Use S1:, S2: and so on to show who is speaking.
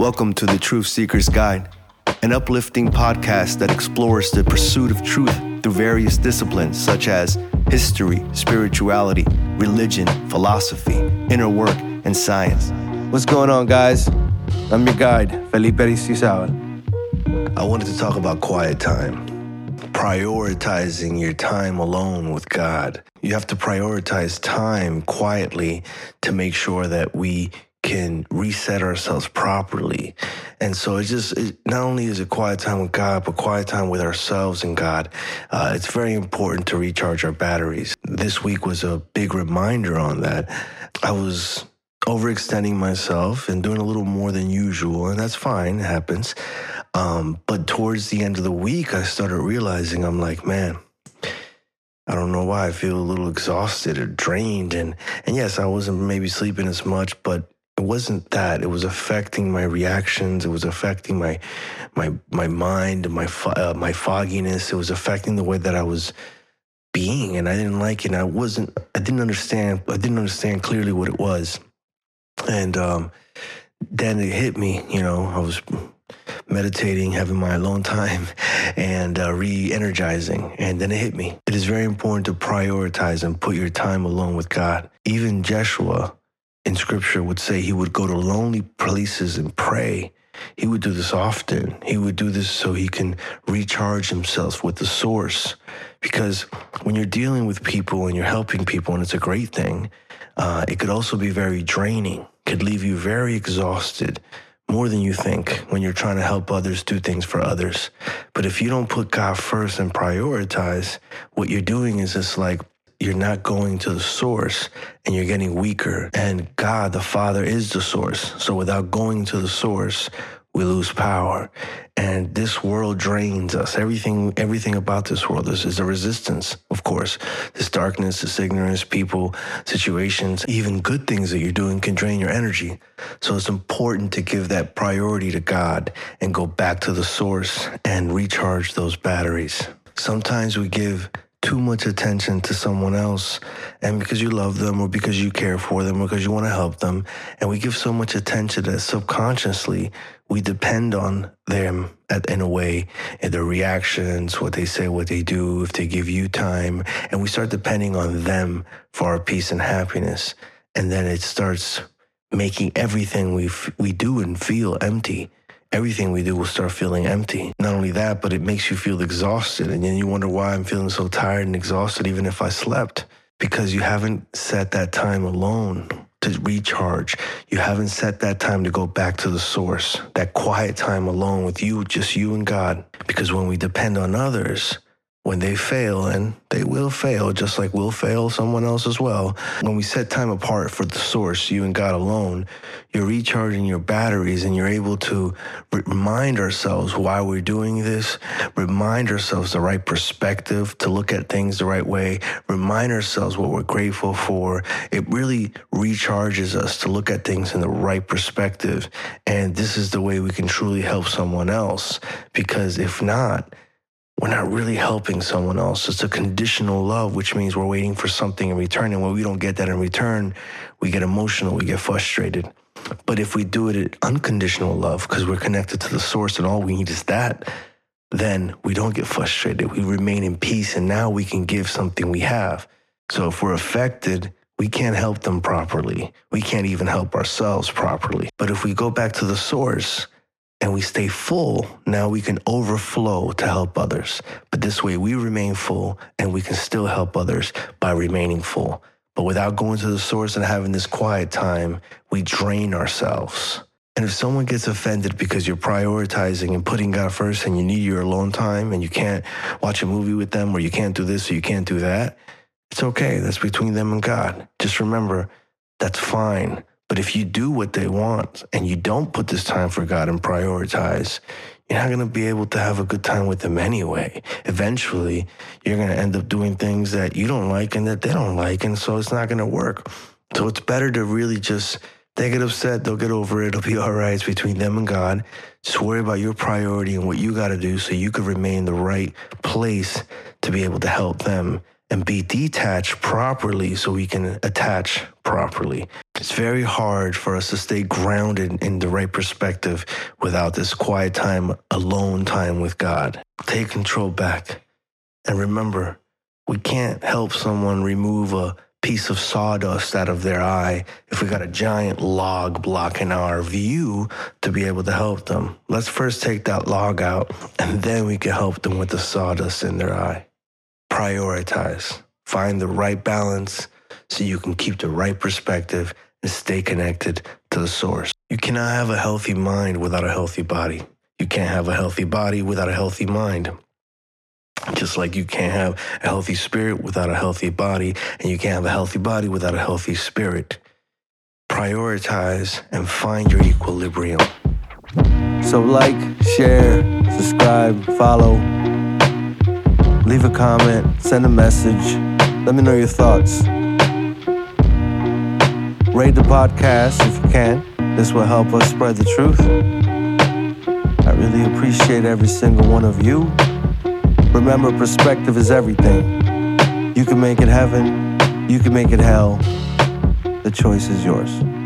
S1: Welcome to the Truth Seeker's Guide, an uplifting podcast that explores the pursuit of truth through various disciplines such as history, spirituality, religion, philosophy, inner work, and science. What's going on, guys? I'm your guide, Felipe Rizal. I wanted to talk about quiet time, prioritizing your time alone with God. You have to prioritize time quietly to make sure that we can reset ourselves properly. And so it's just, it, not only is it quiet time with God, but quiet time with ourselves and God. Uh, it's very important to recharge our batteries. This week was a big reminder on that. I was overextending myself and doing a little more than usual, and that's fine, it happens. Um, but towards the end of the week, I started realizing I'm like, man, I don't know why I feel a little exhausted or drained. And, and yes, I wasn't maybe sleeping as much, but it wasn't that. It was affecting my reactions. It was affecting my my my mind, my uh, my fogginess. It was affecting the way that I was being, and I didn't like it. And I wasn't. I didn't understand. I didn't understand clearly what it was. And um, then it hit me. You know, I was meditating, having my alone time, and uh, re-energizing. And then it hit me. It is very important to prioritize and put your time alone with God. Even Joshua in scripture would say he would go to lonely places and pray. He would do this often. He would do this so he can recharge himself with the source. Because when you're dealing with people and you're helping people, and it's a great thing, uh, it could also be very draining, could leave you very exhausted, more than you think when you're trying to help others do things for others. But if you don't put God first and prioritize, what you're doing is just like you're not going to the source and you're getting weaker. And God, the Father, is the source. So without going to the source, we lose power. And this world drains us. Everything, everything about this world is, is a resistance, of course. This darkness, this ignorance, people, situations, even good things that you're doing can drain your energy. So it's important to give that priority to God and go back to the source and recharge those batteries. Sometimes we give too much attention to someone else. And because you love them or because you care for them or because you want to help them. And we give so much attention that subconsciously we depend on them at, in a way. And their reactions what they say what they do if they give you time. And we start depending on them for our peace and happiness. And then it starts making everything we we do and feel empty everything we do will start feeling empty. Not only that, but it makes you feel exhausted. And then you wonder why I'm feeling so tired and exhausted, even if I slept, because you haven't set that time alone to recharge. You haven't set that time to go back to the source, that quiet time alone with you, just you and God. Because when we depend on others, when they fail, and they will fail, just like we'll fail someone else as well. When we set time apart for the source, you and God alone, you're recharging your batteries and you're able to remind ourselves why we're doing this, remind ourselves the right perspective to look at things the right way, remind ourselves what we're grateful for. It really recharges us to look at things in the right perspective. And this is the way we can truly help someone else. Because if not, we're not really helping someone else. It's a conditional love, which means we're waiting for something in return. And when we don't get that in return, we get emotional, we get frustrated. But if we do it unconditional love, because we're connected to the source and all we need is that, then we don't get frustrated. We remain in peace and now we can give something we have. So if we're affected, we can't help them properly. We can't even help ourselves properly. But if we go back to the source, and we stay full, now we can overflow to help others. But this way we remain full and we can still help others by remaining full. But without going to the source and having this quiet time, we drain ourselves. And if someone gets offended because you're prioritizing and putting God first and you need your alone time and you can't watch a movie with them or you can't do this or you can't do that, it's okay. That's between them and God. Just remember, that's fine. But if you do what they want and you don't put this time for God and prioritize, you're not going to be able to have a good time with them anyway. Eventually, you're going to end up doing things that you don't like and that they don't like. And so it's not going to work. So it's better to really just, they get upset, they'll get over it. It'll be all right. It's between them and God. Just worry about your priority and what you got to do so you can remain in the right place to be able to help them and be detached properly so we can attach properly. It's very hard for us to stay grounded in the right perspective without this quiet time, alone time with God. Take control back. And remember, we can't help someone remove a piece of sawdust out of their eye if we got a giant log blocking our view to be able to help them. Let's first take that log out and then we can help them with the sawdust in their eye. Prioritize. Find the right balance so you can keep the right perspective and stay connected to the source. You cannot have a healthy mind without a healthy body. You can't have a healthy body without a healthy mind. Just like you can't have a healthy spirit without a healthy body, and you can't have a healthy body without a healthy spirit. Prioritize and find your equilibrium. So, like, share, subscribe, follow, leave a comment, send a message. Let me know your thoughts. Rate the podcast if you can. This will help us spread the truth. I really appreciate every single one of you. Remember, perspective is everything. You can make it heaven, you can make it hell. The choice is yours.